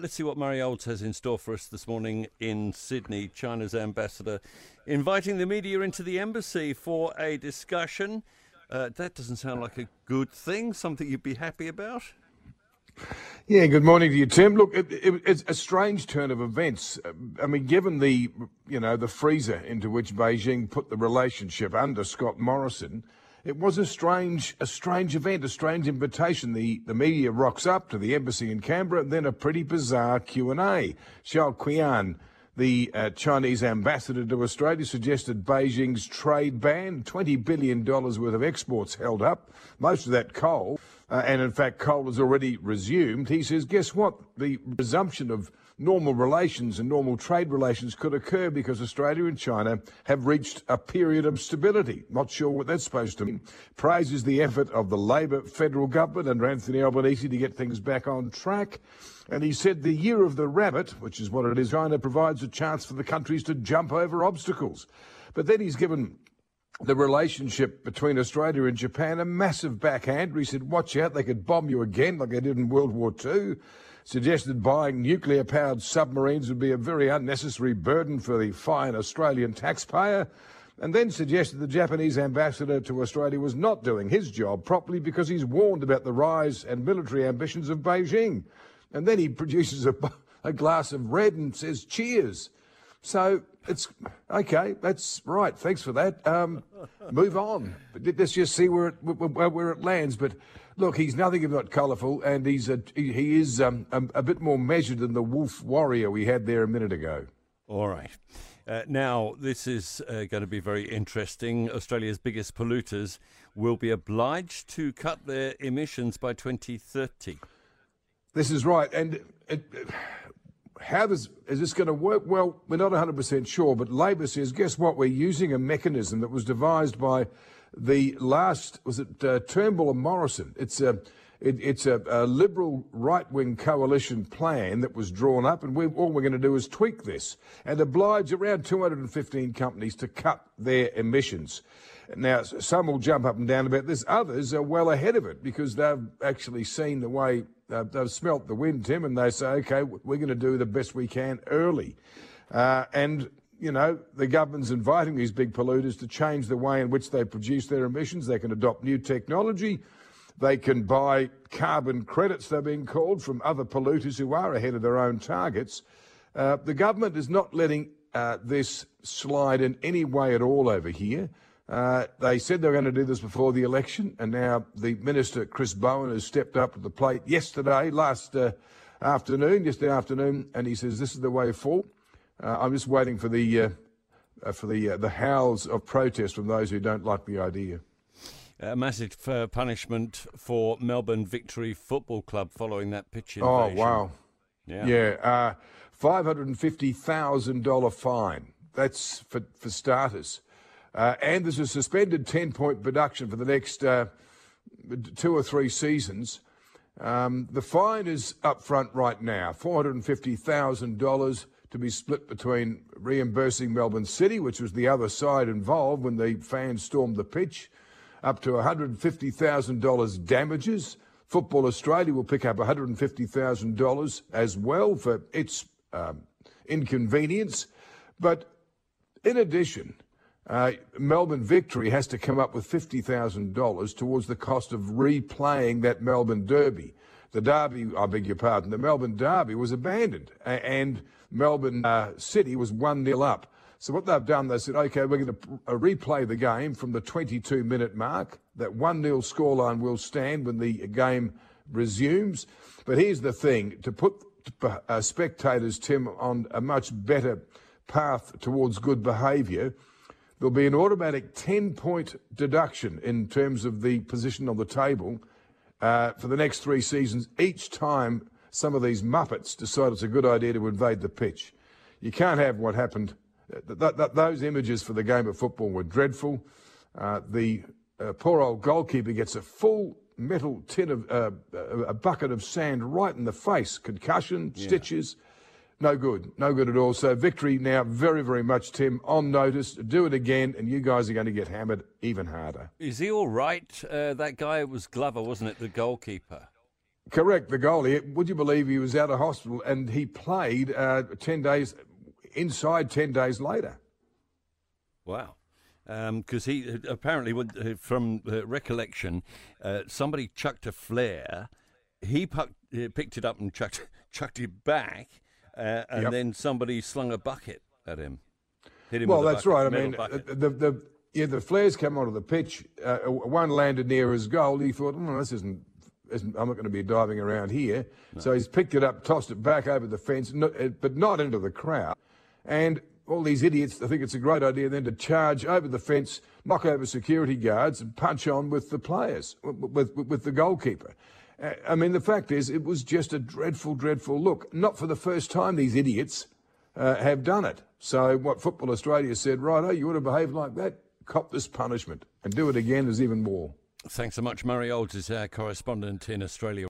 let's see what Murray Olds has in store for us this morning in Sydney. China's ambassador inviting the media into the embassy for a discussion. Uh, that doesn't sound like a good thing, something you'd be happy about. Yeah, good morning to you, Tim. Look, it, it, it's a strange turn of events. I mean, given the, you know, the freezer into which Beijing put the relationship under Scott Morrison, it was a strange, a strange event, a strange invitation. The the media rocks up to the embassy in Canberra, and then a pretty bizarre Q and A. Xiao Qian, the uh, Chinese ambassador to Australia, suggested Beijing's trade ban, twenty billion dollars worth of exports held up, most of that coal, uh, and in fact coal has already resumed. He says, guess what? The resumption of normal relations and normal trade relations could occur because Australia and China have reached a period of stability. Not sure what that's supposed to mean. Praises the effort of the Labor federal government under Anthony Albanese to get things back on track. And he said the year of the rabbit, which is what it is, China provides a chance for the countries to jump over obstacles. But then he's given the relationship between Australia and Japan a massive backhand. He said, watch out, they could bomb you again like they did in World War II suggested buying nuclear powered submarines would be a very unnecessary burden for the fine Australian taxpayer, and then suggested the Japanese ambassador to Australia was not doing his job properly because he's warned about the rise and military ambitions of Beijing. And then he produces a, a glass of red and says, cheers. So it's okay. That's right. Thanks for that. Um, move on. Let's just see where it, where, where it lands. But look, he's nothing if not colourful, and he's a, he is um, a, a, bit more measured than the wolf warrior we had there a minute ago. All right. Uh, now, this is uh, going to be very interesting. Australia's biggest polluters will be obliged to cut their emissions by 2030. This is right. And it, how does, is this going to work? Well, we're not 100% sure, but Labor says, guess what? We're using a mechanism that was devised by the last, was it uh, Turnbull and Morrison? It's a, it, it's a, a liberal right wing coalition plan that was drawn up, and we, all we're going to do is tweak this and oblige around 215 companies to cut their emissions. Now, some will jump up and down about this. Others are well ahead of it because they've actually seen the way uh, they've smelt the wind, Tim, and they say, okay, we're going to do the best we can early. Uh, and you know, the government's inviting these big polluters to change the way in which they produce their emissions. They can adopt new technology. They can buy carbon credits, they're being called, from other polluters who are ahead of their own targets. Uh, the government is not letting uh, this slide in any way at all over here. Uh, they said they were going to do this before the election, and now the Minister, Chris Bowen, has stepped up to the plate yesterday, last uh, afternoon, yesterday afternoon, and he says this is the way forward. Uh, I'm just waiting for the uh, for the the howls of protest from those who don't like the idea. A massive punishment for Melbourne Victory Football Club following that pitch oh, invasion. Oh wow! Yeah, yeah. Five hundred and fifty thousand dollar fine. That's for for starters. Uh, and there's a suspended 10 point production for the next uh, two or three seasons. Um, the fine is up front right now $450,000 to be split between reimbursing Melbourne City, which was the other side involved when the fans stormed the pitch, up to $150,000 damages. Football Australia will pick up $150,000 as well for its um, inconvenience. But in addition, uh, Melbourne Victory has to come up with $50,000 towards the cost of replaying that Melbourne Derby. The Derby, I beg your pardon, the Melbourne Derby was abandoned and Melbourne uh, City was 1 0 up. So what they've done, they said, okay, we're going to uh, replay the game from the 22 minute mark. That 1 0 scoreline will stand when the game resumes. But here's the thing to put uh, spectators, Tim, on a much better path towards good behaviour, there'll be an automatic 10 point deduction in terms of the position on the table uh, for the next three seasons each time some of these muppets decide it's a good idea to invade the pitch. You can't have what happened. Th- th- those images for the game of football were dreadful. Uh, the uh, poor old goalkeeper gets a full metal tin of uh, a bucket of sand right in the face, concussion, yeah. stitches. No good, no good at all. So victory now, very, very much, Tim, on notice. Do it again, and you guys are going to get hammered even harder. Is he all right? Uh, that guy was Glover, wasn't it? The goalkeeper. Correct, the goalie. Would you believe he was out of hospital and he played uh, 10 days, inside 10 days later? Wow. Because um, he apparently, uh, from uh, recollection, uh, somebody chucked a flare. He pucked, uh, picked it up and chucked, chucked it back, uh, and yep. then somebody slung a bucket at him. Hit him well, that's bucket, right. I mean, the, the, yeah, the flares came onto the pitch. Uh, one landed near his goal. He thought, oh, this isn't, isn't I'm not going to be diving around here. No. So he's picked it up, tossed it back over the fence, but not into the crowd. And all these idiots they think it's a great idea then to charge over the fence, knock over security guards, and punch on with the players, with, with, with the goalkeeper. Uh, I mean, the fact is, it was just a dreadful, dreadful look. Not for the first time these idiots uh, have done it. So, what Football Australia said, right, oh, you ought to behave like that, cop this punishment, and do it again there's even more. Thanks so much. Murray Olds is our correspondent in Australia.